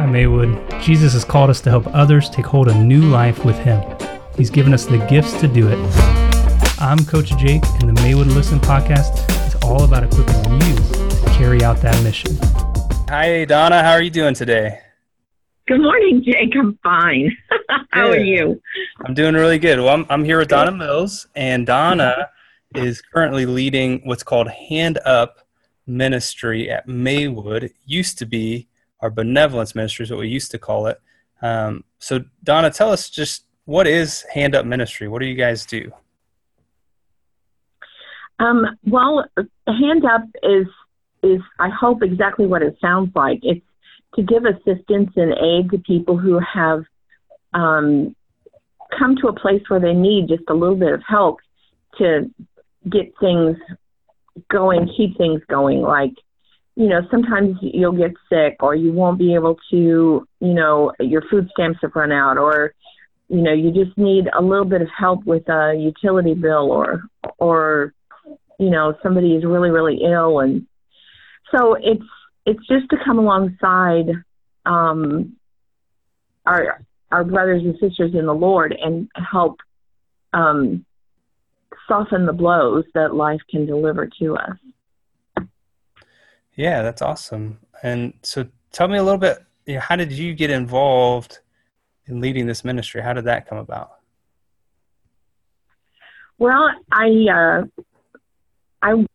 Hi, Maywood. Jesus has called us to help others take hold of new life with Him. He's given us the gifts to do it. I'm Coach Jake, and the Maywood Listen podcast is all about equipping you to carry out that mission. Hi, Donna. How are you doing today? Good morning, Jake. I'm fine. How are you? I'm doing really good. Well, I'm, I'm here with Donna Mills, and Donna is currently leading what's called Hand Up Ministry at Maywood. used to be our benevolence ministry is what we used to call it. Um, so, Donna, tell us just what is Hand Up Ministry? What do you guys do? Um, well, Hand Up is is I hope exactly what it sounds like. It's to give assistance and aid to people who have um, come to a place where they need just a little bit of help to get things going, keep things going. Like you know, sometimes you'll get sick or you won't be able to, you know, your food stamps have run out or, you know, you just need a little bit of help with a utility bill or, or, you know, somebody is really, really ill. And so it's, it's just to come alongside, um, our, our brothers and sisters in the Lord and help, um, soften the blows that life can deliver to us. Yeah, that's awesome. And so tell me a little bit, you know, how did you get involved in leading this ministry? How did that come about? Well, I uh, I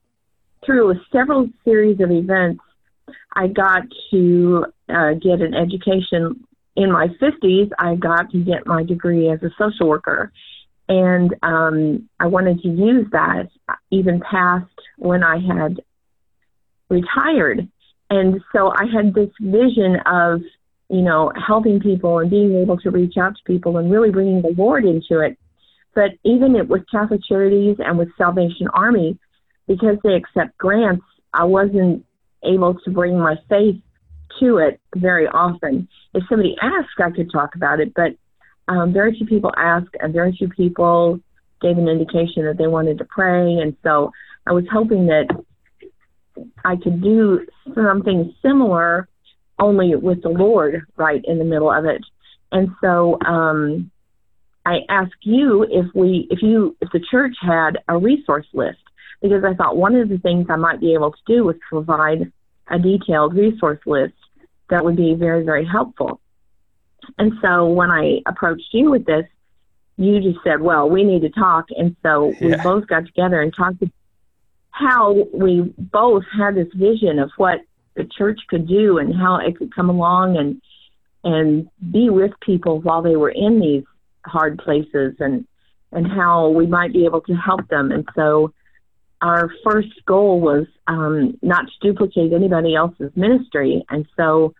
through several series of events, I got to uh, get an education. In my 50s, I got to get my degree as a social worker, and um, I wanted to use that even past when I had retired. And so I had this vision of, you know, helping people and being able to reach out to people and really bringing the Lord into it. But even it, with Catholic Charities and with Salvation Army, because they accept grants, I wasn't able to bring my faith to it very often. If somebody asked, I could talk about it, but um, very few people asked, and very few people gave an indication that they wanted to pray. And so I was hoping that I could do something similar, only with the Lord right in the middle of it. And so um, I asked you if we, if you, if the church had a resource list, because I thought one of the things I might be able to do was provide a detailed resource list that would be very, very helpful. And so when I approached you with this, you just said, "Well, we need to talk," and so yeah. we both got together and talked how we both had this vision of what the church could do and how it could come along and and be with people while they were in these hard places and and how we might be able to help them. And so our first goal was um, not to duplicate anybody else's ministry. And so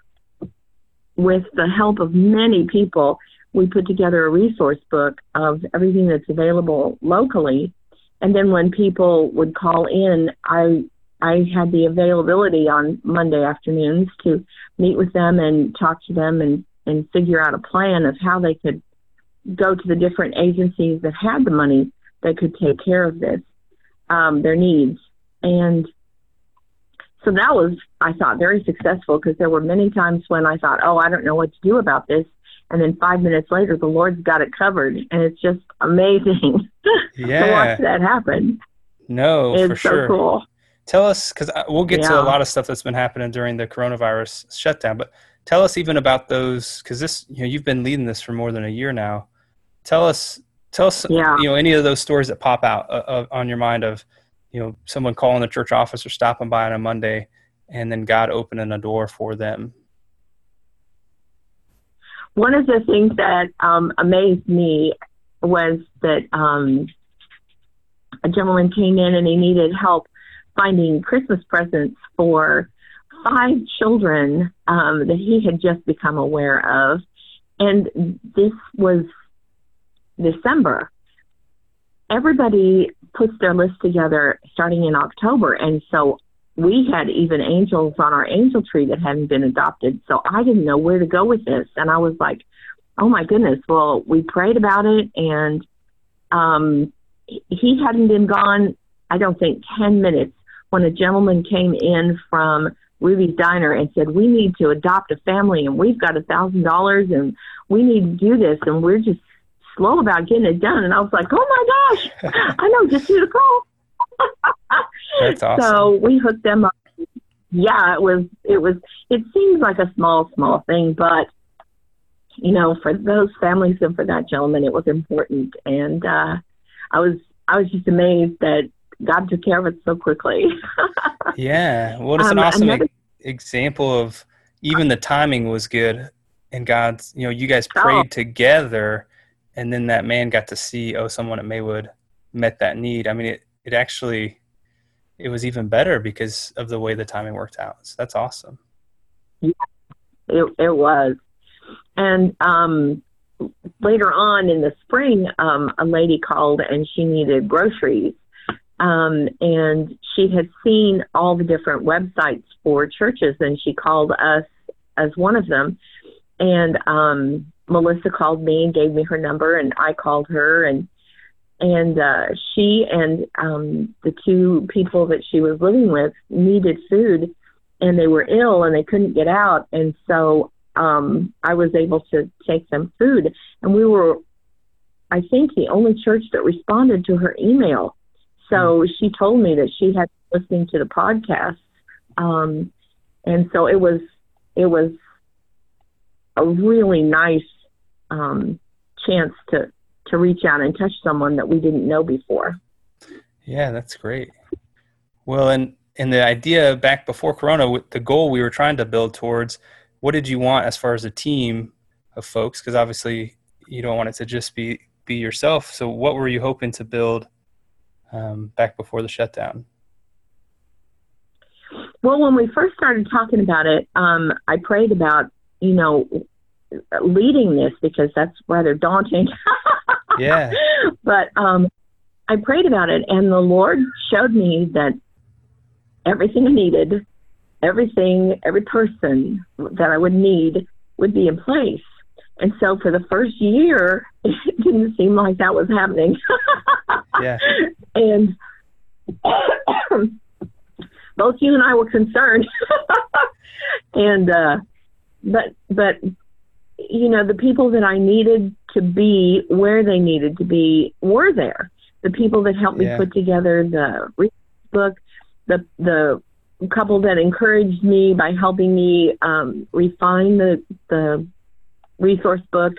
with the help of many people we put together a resource book of everything that's available locally and then when people would call in, I I had the availability on Monday afternoons to meet with them and talk to them and and figure out a plan of how they could go to the different agencies that had the money that could take care of this, um, their needs. And so that was, I thought, very successful because there were many times when I thought, oh, I don't know what to do about this and then five minutes later the lord's got it covered and it's just amazing yeah. to watch that happen no it's for so sure cool tell us because we'll get yeah. to a lot of stuff that's been happening during the coronavirus shutdown but tell us even about those because this you know you've been leading this for more than a year now tell us tell us yeah. you know any of those stories that pop out uh, uh, on your mind of you know someone calling the church office or stopping by on a monday and then god opening a door for them one of the things that um, amazed me was that um, a gentleman came in and he needed help finding Christmas presents for five children um, that he had just become aware of. And this was December. Everybody puts their list together starting in October. And so we had even angels on our angel tree that hadn't been adopted. So I didn't know where to go with this. And I was like, oh my goodness. Well, we prayed about it and um, he hadn't been gone, I don't think, 10 minutes when a gentleman came in from Ruby's Diner and said, "We need to adopt a family, and we've got a thousand dollars, and we need to do this, and we're just slow about getting it done." And I was like, "Oh my gosh, I know, just do the call." That's awesome. So we hooked them up. Yeah, it was. It was. It seems like a small, small thing, but you know, for those families and for that gentleman, it was important. And uh, I was, I was just amazed that God took care of it so quickly. yeah, well, it's an um, awesome another, example of even the timing was good, and God's. You know, you guys prayed oh. together, and then that man got to see, oh, someone at Maywood met that need. I mean, it it actually it was even better because of the way the timing worked out. So that's awesome. Yeah, it it was. And um, later on in the spring, um, a lady called and she needed groceries. Um, and she had seen all the different websites for churches, and she called us as one of them. And um, Melissa called me and gave me her number, and I called her, and and uh, she and um, the two people that she was living with needed food, and they were ill and they couldn't get out, and so um, I was able to take them food. And we were, I think, the only church that responded to her email. So mm. she told me that she had been listening to the podcast. Um, and so it was, it was a really nice um, chance to, to reach out and touch someone that we didn't know before. Yeah, that's great. Well, and and the idea back before Corona, the goal we were trying to build towards what did you want as far as a team of folks? Because obviously you don't want it to just be be yourself. So what were you hoping to build um, back before the shutdown? Well, when we first started talking about it, um, I prayed about you know leading this because that's rather daunting. yeah. But um, I prayed about it, and the Lord showed me that everything I needed everything, every person that I would need would be in place. And so for the first year, it didn't seem like that was happening. yeah. And both you and I were concerned. and uh but but you know, the people that I needed to be where they needed to be were there. The people that helped me yeah. put together the book, the the couple that encouraged me by helping me um, refine the the resource book.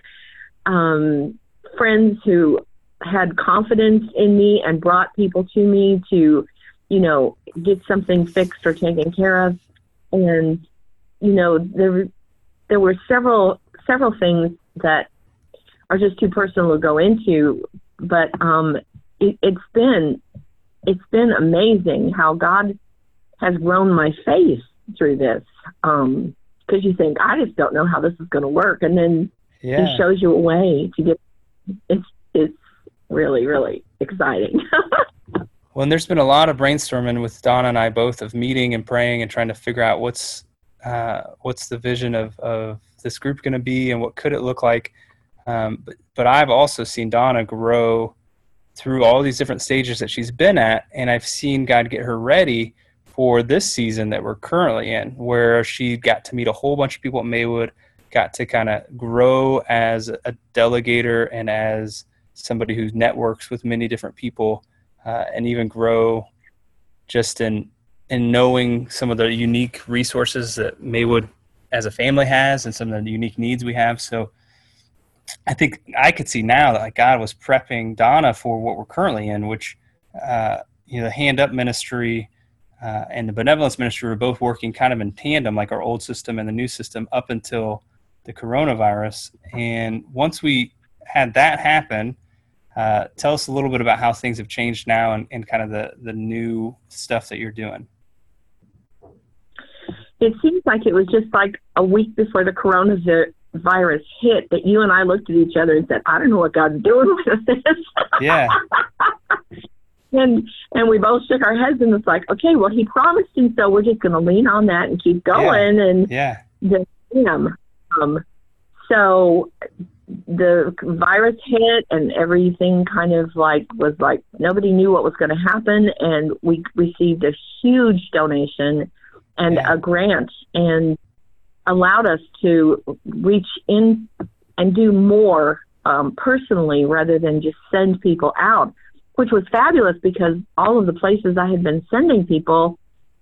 Um, friends who had confidence in me and brought people to me to, you know, get something fixed or taken care of, and you know there there were several several things that are just too personal to go into, but um, it, it's been it's been amazing how God has grown my faith through this. Um, because you think I just don't know how this is going to work, and then yeah. he shows you a way to get. It's it's really really exciting. well, and there's been a lot of brainstorming with Donna and I both of meeting and praying and trying to figure out what's uh, what's the vision of of this group going to be and what could it look like. Um, but but I've also seen Donna grow through all these different stages that she's been at, and I've seen God get her ready for this season that we're currently in, where she got to meet a whole bunch of people at Maywood, got to kind of grow as a delegator and as somebody who networks with many different people, uh, and even grow just in in knowing some of the unique resources that Maywood as a family has and some of the unique needs we have. So I think I could see now that like God was prepping Donna for what we're currently in, which uh, you know the hand up ministry uh, and the benevolence ministry were both working kind of in tandem, like our old system and the new system, up until the coronavirus. And once we had that happen, uh, tell us a little bit about how things have changed now and, and kind of the, the new stuff that you're doing. It seems like it was just like a week before the coronavirus hit that you and I looked at each other and said, I don't know what God's doing with this. Yeah. and and we both shook our heads and it's like, okay, well, he promised, and so we're just going to lean on that and keep going. Yeah. And yeah, just him. Um, so the virus hit and everything kind of like was like nobody knew what was going to happen and we received a huge donation and yeah. a grant and allowed us to reach in and do more um, personally rather than just send people out, which was fabulous because all of the places I had been sending people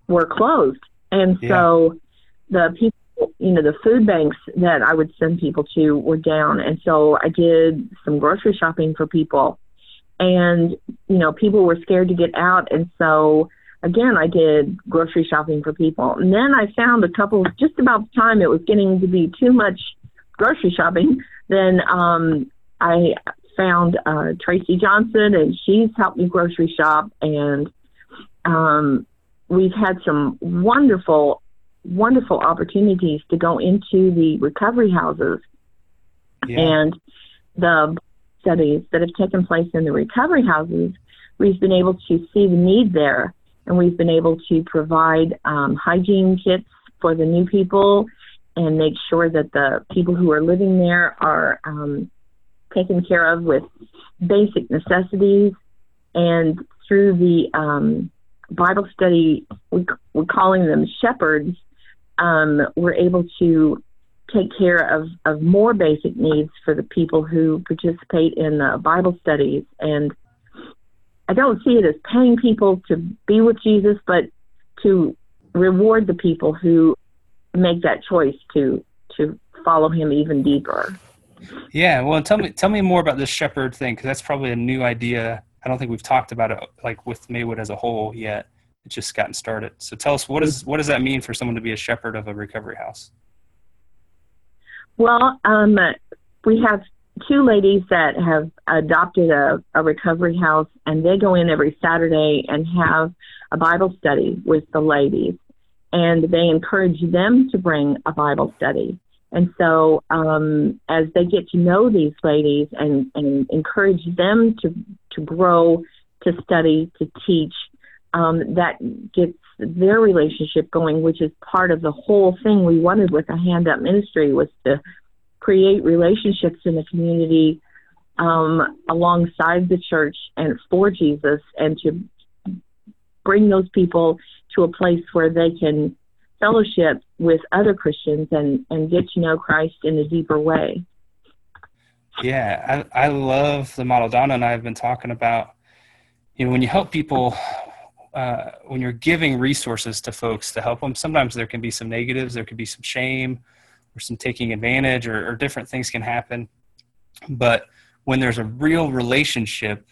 were closed. And yeah. so the people, you know, the food banks that I would send people to were down. And so I did some grocery shopping for people. And, you know, people were scared to get out. And so, again, I did grocery shopping for people. And then I found a couple, just about the time it was getting to be too much grocery shopping, then um, I found uh, Tracy Johnson, and she's helped me grocery shop. And um, we've had some wonderful, wonderful opportunities to go into the recovery houses. Yeah. And the studies that have taken place in the recovery houses, we've been able to see the need there. And we've been able to provide um, hygiene kits for the new people and make sure that the people who are living there are um, taken care of with basic necessities. And through the um, Bible study, we, we're calling them shepherds, um, we're able to take care of, of more basic needs for the people who participate in the Bible studies. And I don't see it as paying people to be with Jesus, but to reward the people who make that choice to to follow him even deeper. Yeah, well, tell me tell me more about this shepherd thing because that's probably a new idea. I don't think we've talked about it like with Maywood as a whole yet. It's just gotten started. So tell us what is what does that mean for someone to be a shepherd of a recovery house? Well, um, we have two ladies that have adopted a, a recovery house, and they go in every Saturday and have a Bible study with the ladies and they encourage them to bring a Bible study. And so, um, as they get to know these ladies and, and encourage them to, to grow, to study, to teach, um, that gets their relationship going, which is part of the whole thing we wanted with the Hand Up Ministry was to create relationships in the community um, alongside the church and for Jesus, and to bring those people to a place where they can fellowship with other Christians and, and get to know Christ in a deeper way. Yeah, I, I love the model Donna and I have been talking about. You know, when you help people, uh, when you're giving resources to folks to help them, sometimes there can be some negatives, there could be some shame or some taking advantage or, or different things can happen. But when there's a real relationship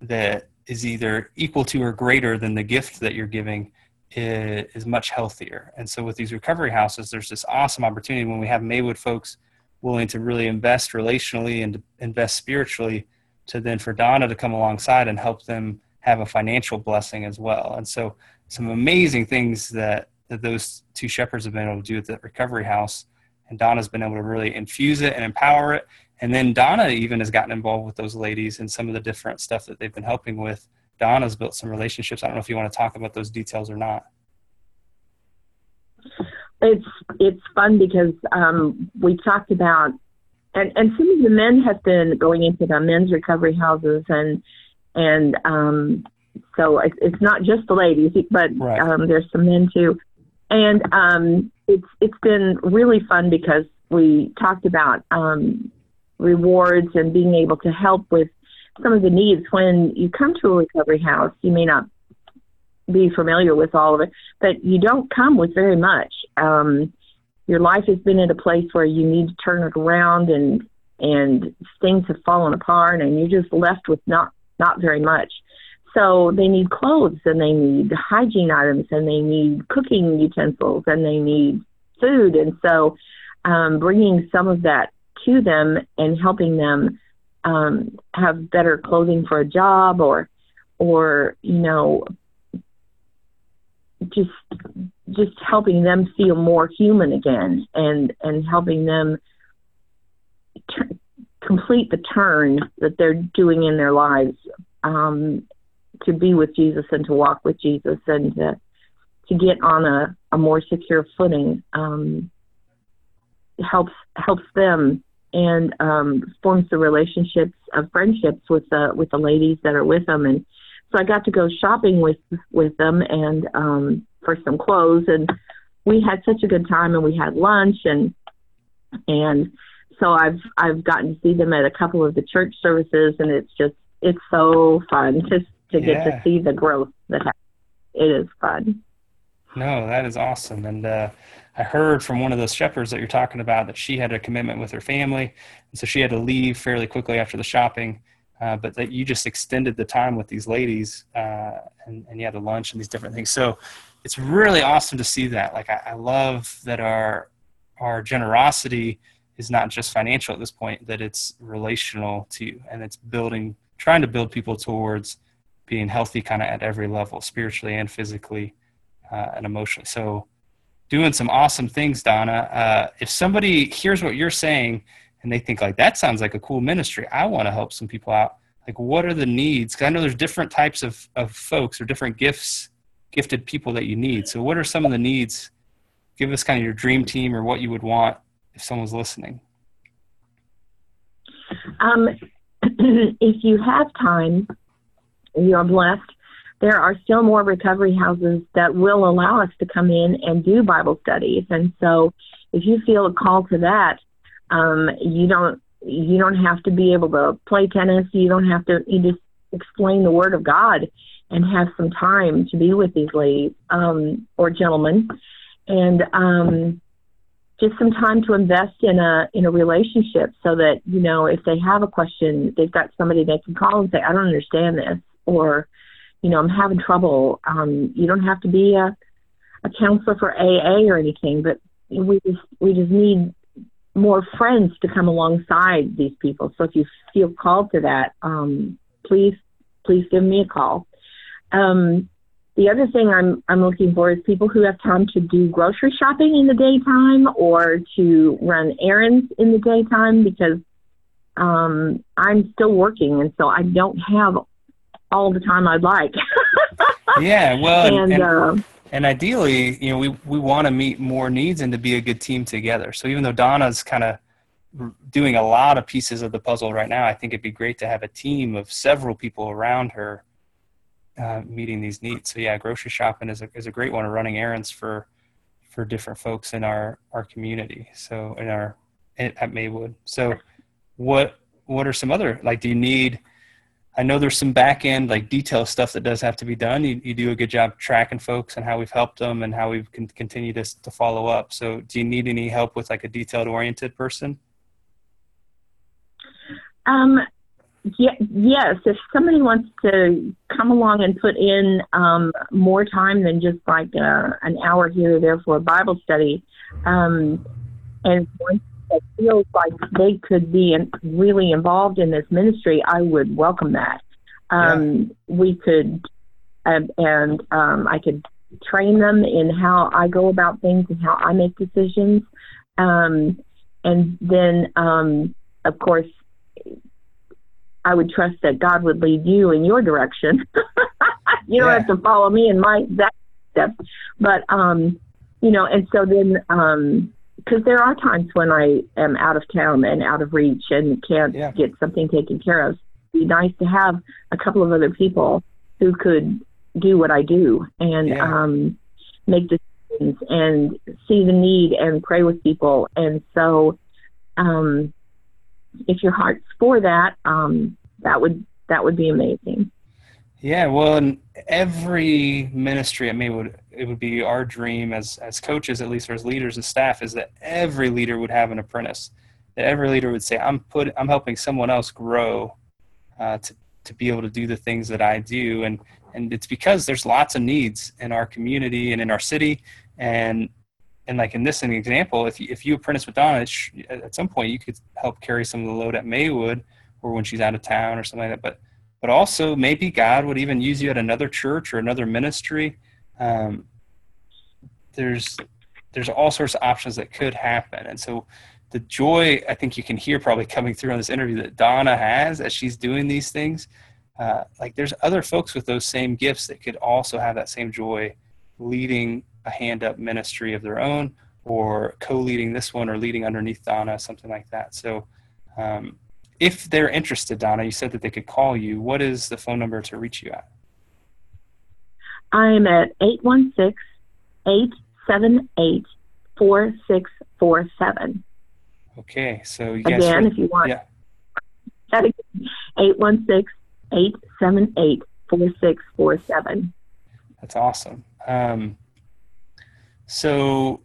that is either equal to or greater than the gift that you're giving is, is much healthier. And so with these recovery houses, there's this awesome opportunity when we have Maywood folks willing to really invest relationally and invest spiritually to then for Donna to come alongside and help them have a financial blessing as well. And so some amazing things that, that those two shepherds have been able to do at the recovery house. And Donna's been able to really infuse it and empower it. And then Donna even has gotten involved with those ladies and some of the different stuff that they've been helping with. Donna's built some relationships. I don't know if you want to talk about those details or not. It's it's fun because um, we talked about and and some of the men have been going into the men's recovery houses and and um, so it's, it's not just the ladies, but right. um, there's some men too. And um, it's it's been really fun because we talked about um, rewards and being able to help with some of the needs when you come to a recovery house. You may not be familiar with all of it, but you don't come with very much. Um, your life has been at a place where you need to turn it around, and and things have fallen apart, and you're just left with not not very much. So they need clothes, and they need hygiene items, and they need cooking utensils, and they need food, and so um, bringing some of that to them and helping them um, have better clothing for a job or or you know just just helping them feel more human again and and helping them t- complete the turn that they're doing in their lives. Um, to be with Jesus and to walk with Jesus and to, to get on a, a more secure footing um, helps helps them and um, forms the relationships of friendships with the with the ladies that are with them. And so I got to go shopping with with them and um, for some clothes and we had such a good time and we had lunch and and so I've I've gotten to see them at a couple of the church services and it's just it's so fun to to get to see the growth that happens. it is fun. No, that is awesome. And uh, I heard from one of those shepherds that you're talking about that she had a commitment with her family, and so she had to leave fairly quickly after the shopping. Uh, but that you just extended the time with these ladies, uh, and, and you had a lunch and these different things. So it's really awesome to see that. Like I, I love that our our generosity is not just financial at this point; that it's relational too, and it's building, trying to build people towards being healthy, kind of at every level, spiritually and physically uh, and emotionally. So doing some awesome things, Donna. Uh, if somebody hears what you're saying and they think like that sounds like a cool ministry, I want to help some people out. Like, what are the needs? Because I know there's different types of of folks or different gifts, gifted people that you need. So, what are some of the needs? Give us kind of your dream team or what you would want if someone's listening. Um, if you have time, you're blessed there are still more recovery houses that will allow us to come in and do Bible studies. And so if you feel a call to that, um, you don't you don't have to be able to play tennis. You don't have to you just explain the Word of God and have some time to be with these ladies um, or gentlemen, and um, just some time to invest in a in a relationship so that you know if they have a question, they've got somebody they can call and say, "I don't understand this," or you know, I'm having trouble. Um, you don't have to be a, a counselor for AA or anything, but we just we just need more friends to come alongside these people. So if you feel called to that, um, please please give me a call. Um, the other thing I'm I'm looking for is people who have time to do grocery shopping in the daytime or to run errands in the daytime because um, I'm still working and so I don't have all the time I'd like. yeah, well, and, and, uh, and, ideally, you know, we we want to meet more needs and to be a good team together. So even though Donna's kind of doing a lot of pieces of the puzzle right now, I think it'd be great to have a team of several people around her uh, meeting these needs. So yeah, grocery shopping is a is a great one. Running errands for for different folks in our our community. So in our at Maywood. So what what are some other like? Do you need I know there's some back end like detail stuff that does have to be done. You, you do a good job tracking folks and how we've helped them and how we can continue to, to follow up. So do you need any help with like a detailed oriented person? Um, yeah, yes. If somebody wants to come along and put in um, more time than just like uh, an hour here or there for a Bible study, um, and once that feels like they could be in, really involved in this ministry, I would welcome that. Um, yeah. We could, um, and um, I could train them in how I go about things and how I make decisions. Um, and then, um, of course, I would trust that God would lead you in your direction. you don't yeah. have to follow me in my that steps, but um, you know. And so then, um, because there are times when I am out of town and out of reach and can't yeah. get something taken care of. It'd be nice to have a couple of other people who could do what I do and yeah. um, make decisions and see the need and pray with people. And so, um, if your heart's for that, um, that would that would be amazing. Yeah, well, in every ministry at Maywood, it would be our dream as as coaches, at least or as leaders and staff, is that every leader would have an apprentice. That every leader would say, "I'm put, I'm helping someone else grow uh, to to be able to do the things that I do," and and it's because there's lots of needs in our community and in our city, and and like in this an example, if you, if you apprentice with Donna, at some point you could help carry some of the load at Maywood, or when she's out of town or something like that, but but also maybe God would even use you at another church or another ministry. Um, there's there's all sorts of options that could happen, and so the joy I think you can hear probably coming through on this interview that Donna has as she's doing these things. Uh, like there's other folks with those same gifts that could also have that same joy leading a hand up ministry of their own or co-leading this one or leading underneath Donna, something like that. So um, if they're interested, Donna, you said that they could call you. What is the phone number to reach you at? I'm at 816 878 4647. Okay, so you again, if you want, yeah. 816 878 4647. That's awesome. Um, so,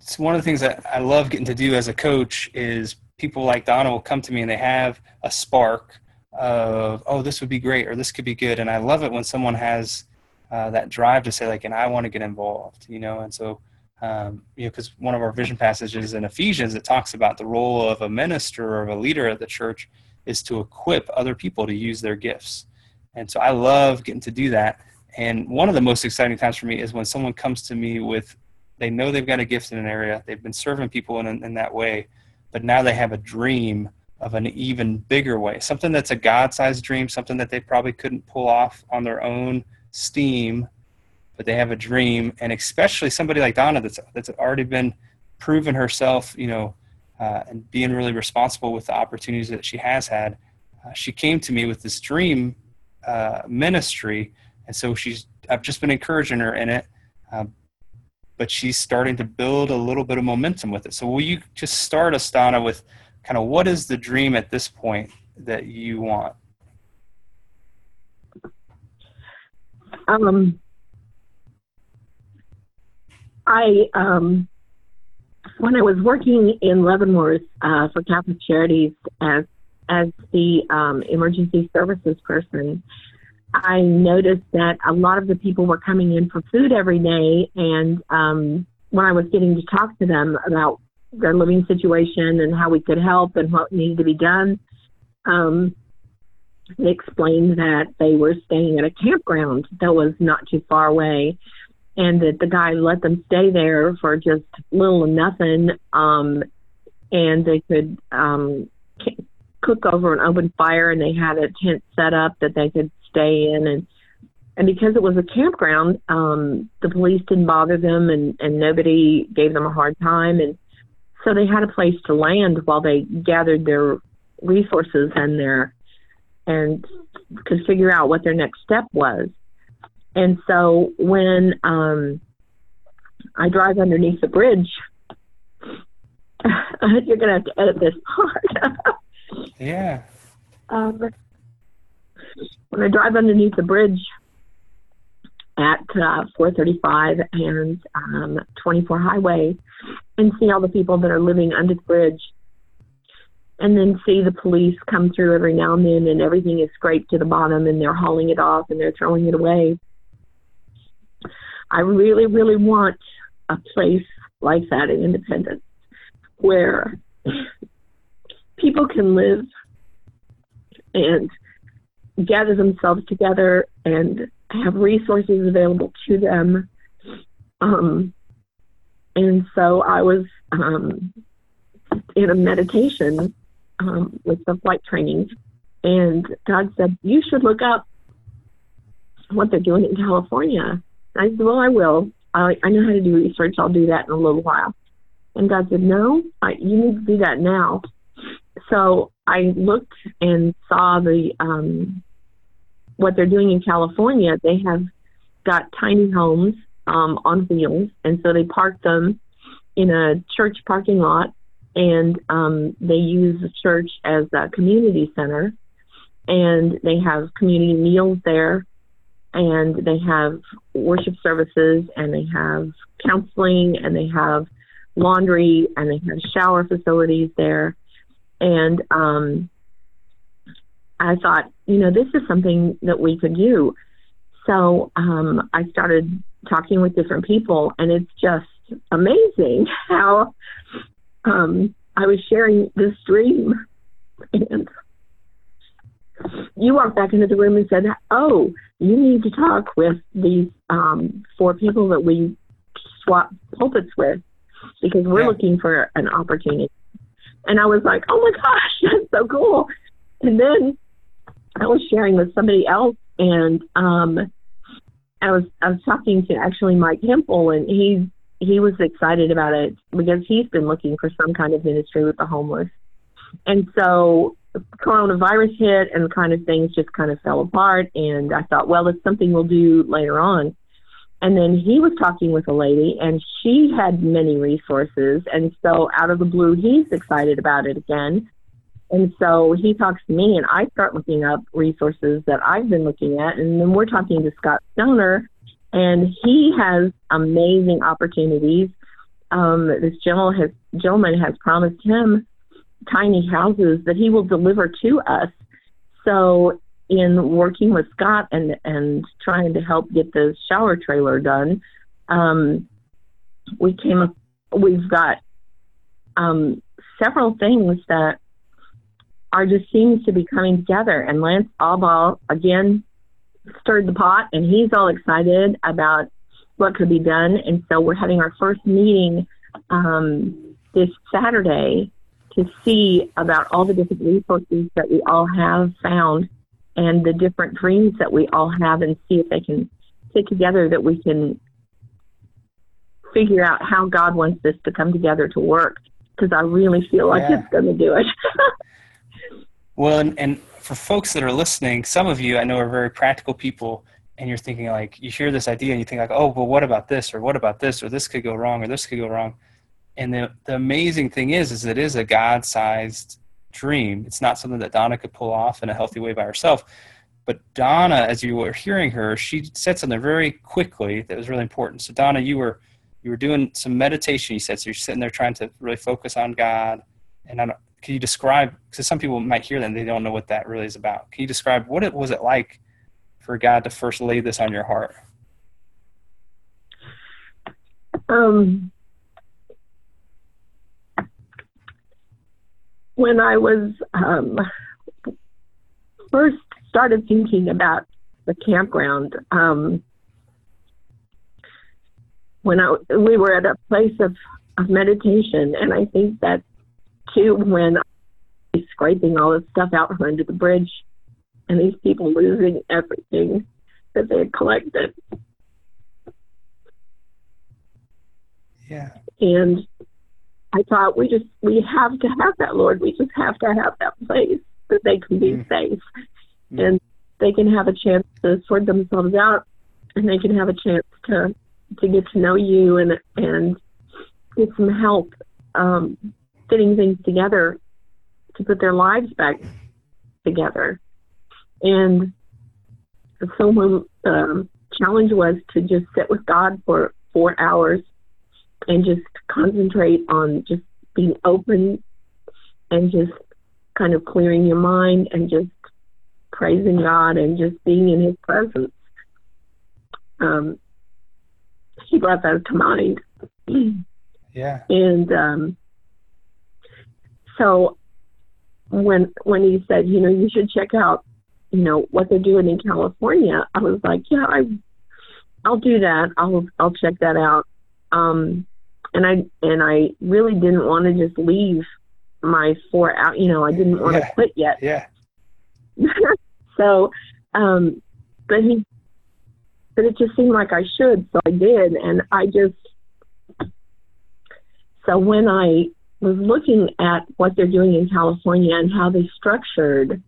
it's one of the things that I love getting to do as a coach is people like Donna will come to me and they have a spark of, oh, this would be great or this could be good. And I love it when someone has uh, that drive to say, like, and I want to get involved, you know. And so, um, you know, because one of our vision passages in Ephesians, it talks about the role of a minister or of a leader at the church is to equip other people to use their gifts. And so I love getting to do that. And one of the most exciting times for me is when someone comes to me with, they know they've got a gift in an area, they've been serving people in, in that way, but now they have a dream of an even bigger way, something that's a God sized dream, something that they probably couldn't pull off on their own steam, but they have a dream. And especially somebody like Donna that's, that's already been proven herself, you know, uh, and being really responsible with the opportunities that she has had. Uh, she came to me with this dream uh, ministry, and so she's. I've just been encouraging her in it, um, but she's starting to build a little bit of momentum with it. So will you just start Donna, with kind of what is the dream at this point that you want? Um, I um, when I was working in Leavenworth uh, for Catholic Charities as as the um, emergency services person, I noticed that a lot of the people were coming in for food every day, and um, when I was getting to talk to them about their living situation and how we could help and what needed to be done, um, they explained that they were staying at a campground that was not too far away and that the guy let them stay there for just little or nothing um and they could um cook over an open fire and they had a tent set up that they could stay in and and because it was a campground um the police didn't bother them and and nobody gave them a hard time and so they had a place to land while they gathered their resources and their and could figure out what their next step was and so when um, I drive underneath the bridge, you're going to have to edit this part. yeah. Um, when I drive underneath the bridge at uh, 435 and um, 24 Highway and see all the people that are living under the bridge, and then see the police come through every now and then, and everything is scraped to the bottom, and they're hauling it off and they're throwing it away. I really, really want a place like that in Independence where people can live and gather themselves together and have resources available to them. Um, and so I was um, in a meditation um, with the flight training, and God said, You should look up what they're doing in California. I said, Well, I will. I, I know how to do research. I'll do that in a little while. And God said, No, I, you need to do that now. So I looked and saw the um, what they're doing in California. They have got tiny homes um, on wheels, and so they park them in a church parking lot, and um, they use the church as a community center, and they have community meals there. And they have worship services and they have counseling and they have laundry and they have shower facilities there. And um I thought, you know, this is something that we could do. So um, I started talking with different people, and it's just amazing how um, I was sharing this dream. And you walked back into the room and said, "Oh, you need to talk with these um, four people that we swap pulpits with because we're yeah. looking for an opportunity." And I was like, "Oh my gosh, that's so cool!" And then I was sharing with somebody else, and um, I was I was talking to actually Mike Hempel, and he he was excited about it because he's been looking for some kind of ministry with the homeless. And so coronavirus hit and kind of things just kind of fell apart. And I thought, well, it's something we'll do later on. And then he was talking with a lady, and she had many resources. And so, out of the blue, he's excited about it again. And so he talks to me, and I start looking up resources that I've been looking at. And then we're talking to Scott Stoner, and he has amazing opportunities. Um, this gentleman has, gentleman has promised him tiny houses that he will deliver to us. So in working with Scott and and trying to help get the shower trailer done, um, we came. We've got um, several things that are just seems to be coming together. And Lance Allball again stirred the pot, and he's all excited about what could be done. And so we're having our first meeting um, this Saturday to see about all the different resources that we all have found and the different dreams that we all have and see if they can fit together that we can figure out how God wants this to come together to work because I really feel like yeah. it's going to do it. well, and, and for folks that are listening, some of you I know are very practical people and you're thinking like you hear this idea and you think like, oh, well, what about this or what about this or this could go wrong or this could go wrong. And the, the amazing thing is, is it is a God-sized dream. It's not something that Donna could pull off in a healthy way by herself. But Donna, as you were hearing her, she said something very quickly that was really important. So Donna, you were you were doing some meditation. You said so. You're sitting there trying to really focus on God. And I don't, can you describe? Because some people might hear that and they don't know what that really is about. Can you describe what it was it like for God to first lay this on your heart? Um, when I was um, first started thinking about the campground, um, when I, we were at a place of, of meditation, and I think that too when was scraping all this stuff out from under the bridge, and these people losing everything that they had collected. Yeah. And I thought we just we have to have that, Lord. We just have to have that place that they can be mm. safe mm. and they can have a chance to sort themselves out and they can have a chance to to get to know you and and get some help um, fitting things together to put their lives back together. And so my um, challenge was to just sit with God for four hours and just concentrate on just being open and just kind of clearing your mind and just praising God and just being in His presence. Um, he brought that to mind. yeah. And um, so when when he said, you know, you should check out, you know, what they're doing in California, I was like, yeah, I, I'll do that. I'll I'll check that out. Um, and I and I really didn't want to just leave my four out. You know, I didn't want yeah. to quit yet. Yeah. so, um, but he, but it just seemed like I should, so I did, and I just. So when I was looking at what they're doing in California and how they structured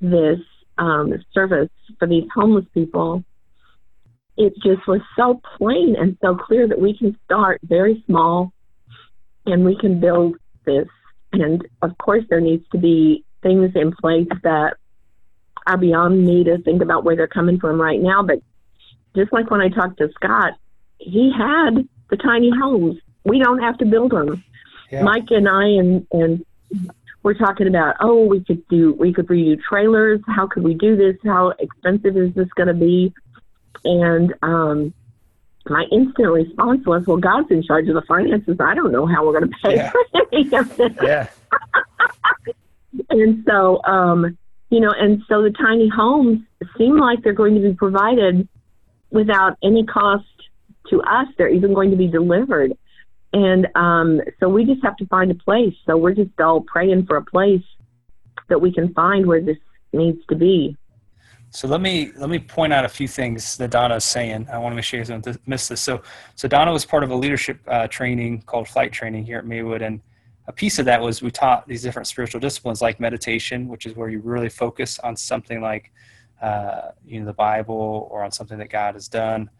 this um, service for these homeless people, it just was so plain and so clear that we can start very small and we can build this. And of course, there needs to be things in place that are beyond me to think about where they're coming from right now. But just like when I talked to Scott, he had the tiny homes. We don't have to build them. Yeah. Mike and I and and we're talking about oh we could do we could redo trailers. How could we do this? How expensive is this going to be? And um, my instant response was, "Well, God's in charge of the finances. I don't know how we're going to pay yeah. for any of this." Yeah. and so, um, you know, and so the tiny homes seem like they're going to be provided without any cost to us. They're even going to be delivered. And um, so we just have to find a place. So we're just all praying for a place that we can find where this needs to be. So let me let me point out a few things that Donna is saying. I want to make sure you don't miss this. So so Donna was part of a leadership uh, training called flight training here at Maywood, and a piece of that was we taught these different spiritual disciplines like meditation, which is where you really focus on something like uh, you know the Bible or on something that God has done.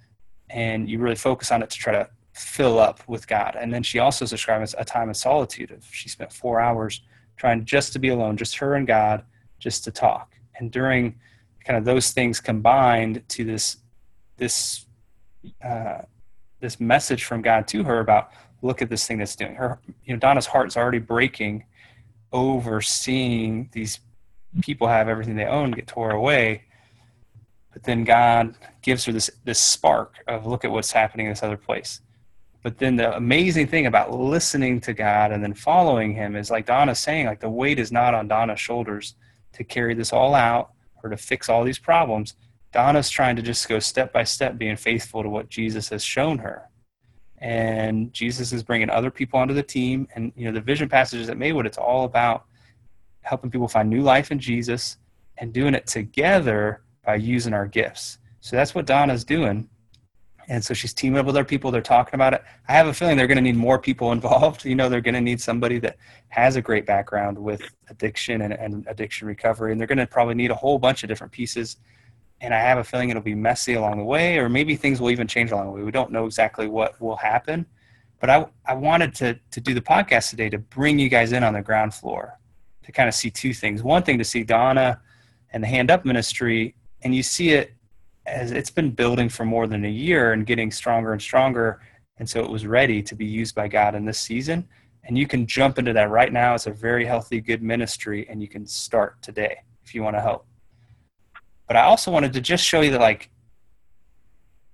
and you really focus on it to try to fill up with God. And then she also describes a time of solitude. Of she spent four hours trying just to be alone, just her and God, just to talk. And during kind of those things combined to this this uh, this message from God to her about look at this thing that's doing her. You know, Donna's heart is already breaking over seeing these people have everything they own get tore away. But then God gives her this this spark of look at what's happening in this other place. But then the amazing thing about listening to God and then following Him is like Donna's saying, like the weight is not on Donna's shoulders to carry this all out or to fix all these problems. Donna's trying to just go step by step, being faithful to what Jesus has shown her. And Jesus is bringing other people onto the team. And, you know, the vision passages at Maywood, it's all about helping people find new life in Jesus and doing it together by using our gifts. So that's what Donna's doing. And so she's teaming up with other people. They're talking about it. I have a feeling they're going to need more people involved. You know, they're going to need somebody that has a great background with addiction and, and addiction recovery. And they're going to probably need a whole bunch of different pieces. And I have a feeling it'll be messy along the way, or maybe things will even change along the way. We don't know exactly what will happen. But I, I wanted to, to do the podcast today to bring you guys in on the ground floor to kind of see two things. One thing to see Donna and the Hand Up Ministry, and you see it as it's been building for more than a year and getting stronger and stronger. And so it was ready to be used by God in this season. And you can jump into that right now. It's a very healthy, good ministry, and you can start today if you want to help. But I also wanted to just show you that, like,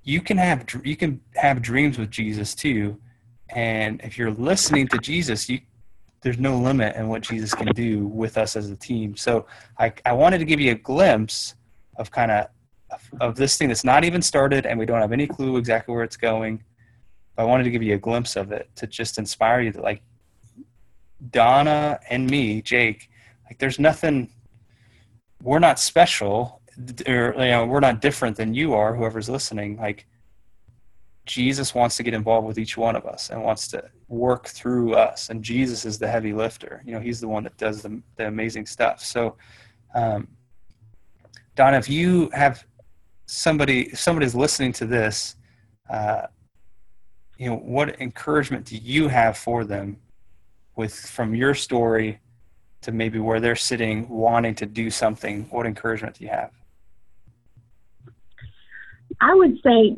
you can have you can have dreams with Jesus too, and if you're listening to Jesus, you there's no limit in what Jesus can do with us as a team. So I, I wanted to give you a glimpse of kind of of this thing that's not even started and we don't have any clue exactly where it's going. But I wanted to give you a glimpse of it to just inspire you that like Donna and me, Jake, like there's nothing we're not special or you know, we're not different than you are, whoever's listening. Like Jesus wants to get involved with each one of us and wants to work through us. And Jesus is the heavy lifter. You know, he's the one that does the, the amazing stuff. So, um, Donna, if you have somebody if somebody's listening to this uh, you know what encouragement do you have for them with from your story to maybe where they're sitting wanting to do something? What encouragement do you have? I would say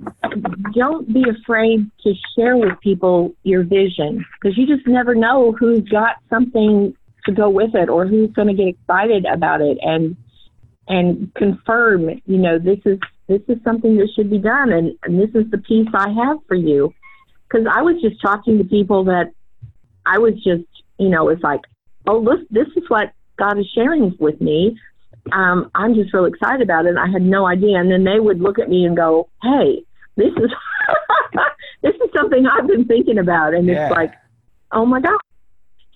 don't be afraid to share with people your vision because you just never know who's got something to go with it or who's going to get excited about it and and confirm you know this is this is something that should be done and, and this is the piece I have for you. Because I was just talking to people that I was just, you know, it's like, oh, look, this is what God is sharing with me. Um, I'm just real excited about it. And I had no idea. And then they would look at me and go, hey, this is this is something I've been thinking about. And yeah. it's like, oh my God.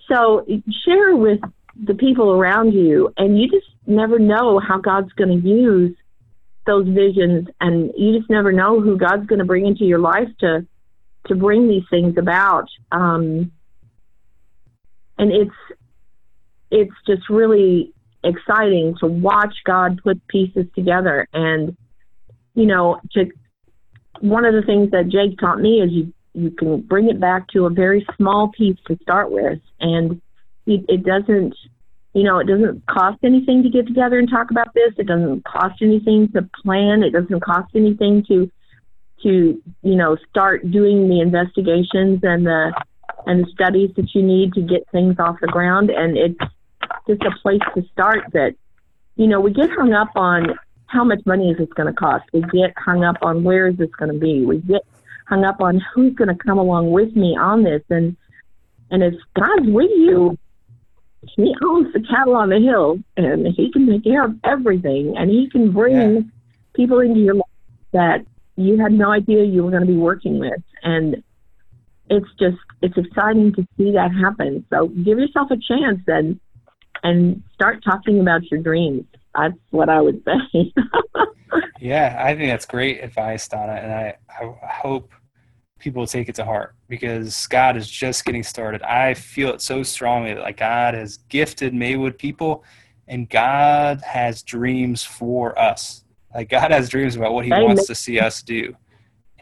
So share with the people around you, and you just never know how God's going to use those visions and you just never know who God's going to bring into your life to to bring these things about. Um, and it's it's just really exciting to watch God put pieces together. And you know to one of the things that Jake taught me is you you can bring it back to a very small piece to start with. And it, it doesn't you know, it doesn't cost anything to get together and talk about this. It doesn't cost anything to plan. It doesn't cost anything to to you know start doing the investigations and the and the studies that you need to get things off the ground. And it's just a place to start. That you know we get hung up on how much money is this going to cost. We get hung up on where is this going to be. We get hung up on who's going to come along with me on this. And and if God's with you, he owns the cattle on the hill and he can take care of everything and he can bring yeah. people into your life that you had no idea you were going to be working with. And it's just it's exciting to see that happen. So give yourself a chance and and start talking about your dreams. That's what i would say. Yeah i think that's great advice donna and i i hope people take it to heart because God is just getting started. I feel it so strongly that like God has gifted Maywood people and God has dreams for us. Like God has dreams about what he Amen. wants to see us do.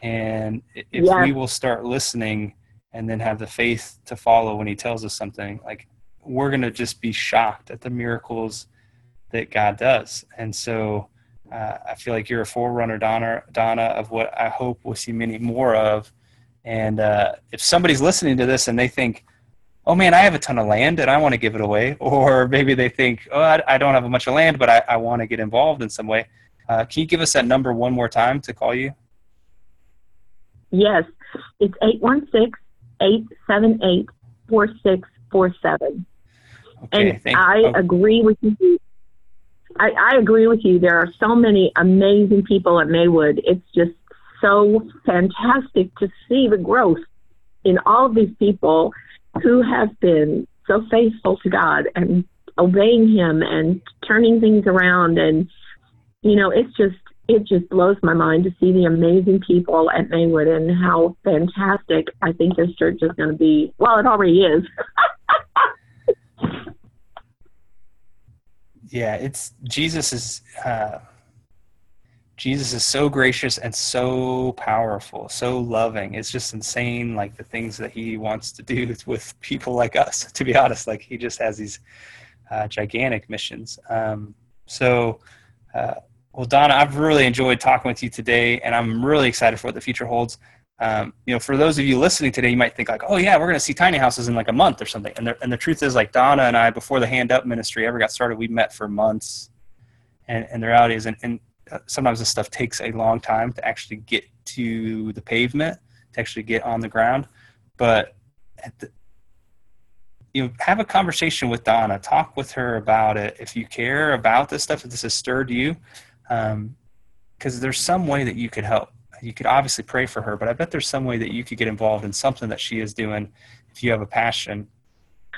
And if yes. we will start listening and then have the faith to follow when he tells us something, like we're going to just be shocked at the miracles that God does. And so uh, I feel like you're a forerunner, Donna, Donna, of what I hope we'll see many more of. And uh, if somebody's listening to this and they think, oh man, I have a ton of land and I want to give it away, or maybe they think, oh, I, I don't have a bunch of land, but I, I want to get involved in some way. Uh, can you give us that number one more time to call you? Yes, it's 816 878 4647. And I oh. agree with you. I, I agree with you. There are so many amazing people at Maywood. It's just so fantastic to see the growth in all of these people who have been so faithful to God and obeying Him and turning things around. And, you know, it's just, it just blows my mind to see the amazing people at Maywood and how fantastic I think this church is going to be. Well, it already is. yeah, it's Jesus is uh, Jesus is so gracious and so powerful, so loving. It's just insane, like the things that he wants to do with people like us. To be honest, like he just has these uh, gigantic missions. Um, so, uh, well, Donna, I've really enjoyed talking with you today, and I'm really excited for what the future holds. Um, you know, for those of you listening today, you might think like, "Oh yeah, we're going to see tiny houses in like a month or something." And the, and the truth is, like Donna and I, before the Hand Up ministry ever got started, we met for months. And, and the reality is, and, and sometimes this stuff takes a long time to actually get to the pavement, to actually get on the ground. But the, you know, have a conversation with Donna. Talk with her about it if you care about this stuff. If this has stirred you, because um, there's some way that you could help. You could obviously pray for her, but I bet there's some way that you could get involved in something that she is doing if you have a passion.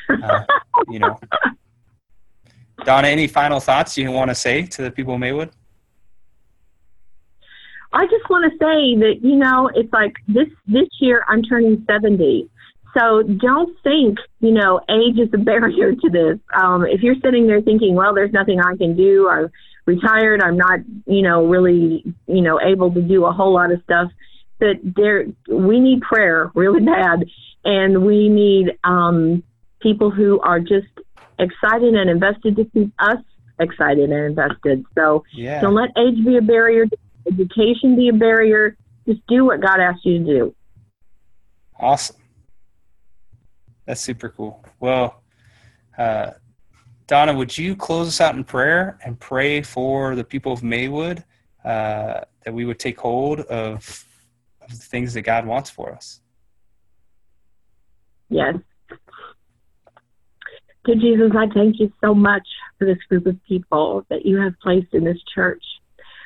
Uh, you know, Donna, any final thoughts you want to say to the people of Maywood? I just want to say that you know it's like this this year I'm turning 70. So don't think, you know, age is a barrier to this. Um, if you're sitting there thinking, well, there's nothing I can do, I'm retired, I'm not, you know, really, you know, able to do a whole lot of stuff. That there, we need prayer really bad, and we need um, people who are just excited and invested to keep us excited and invested. So yeah. don't let age be a barrier education be a barrier. Just do what God asks you to do. Awesome. That's super cool. Well, uh, Donna, would you close us out in prayer and pray for the people of Maywood uh, that we would take hold of, of the things that God wants for us? Yes. To Jesus, I thank you so much for this group of people that you have placed in this church.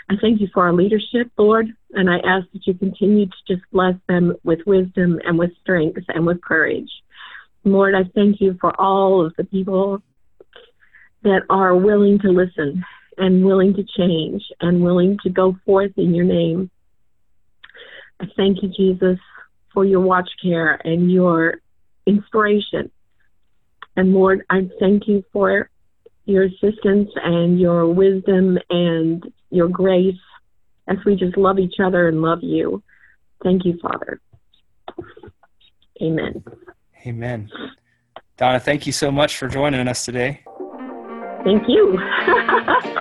I thank you for our leadership, Lord, and I ask that you continue to just bless them with wisdom and with strength and with courage. Lord, I thank you for all of the people that are willing to listen and willing to change and willing to go forth in your name. I thank you, Jesus, for your watch care and your inspiration. And Lord, I thank you for your assistance and your wisdom and your grace as we just love each other and love you. Thank you, Father. Amen. Amen. Donna, thank you so much for joining us today. Thank you.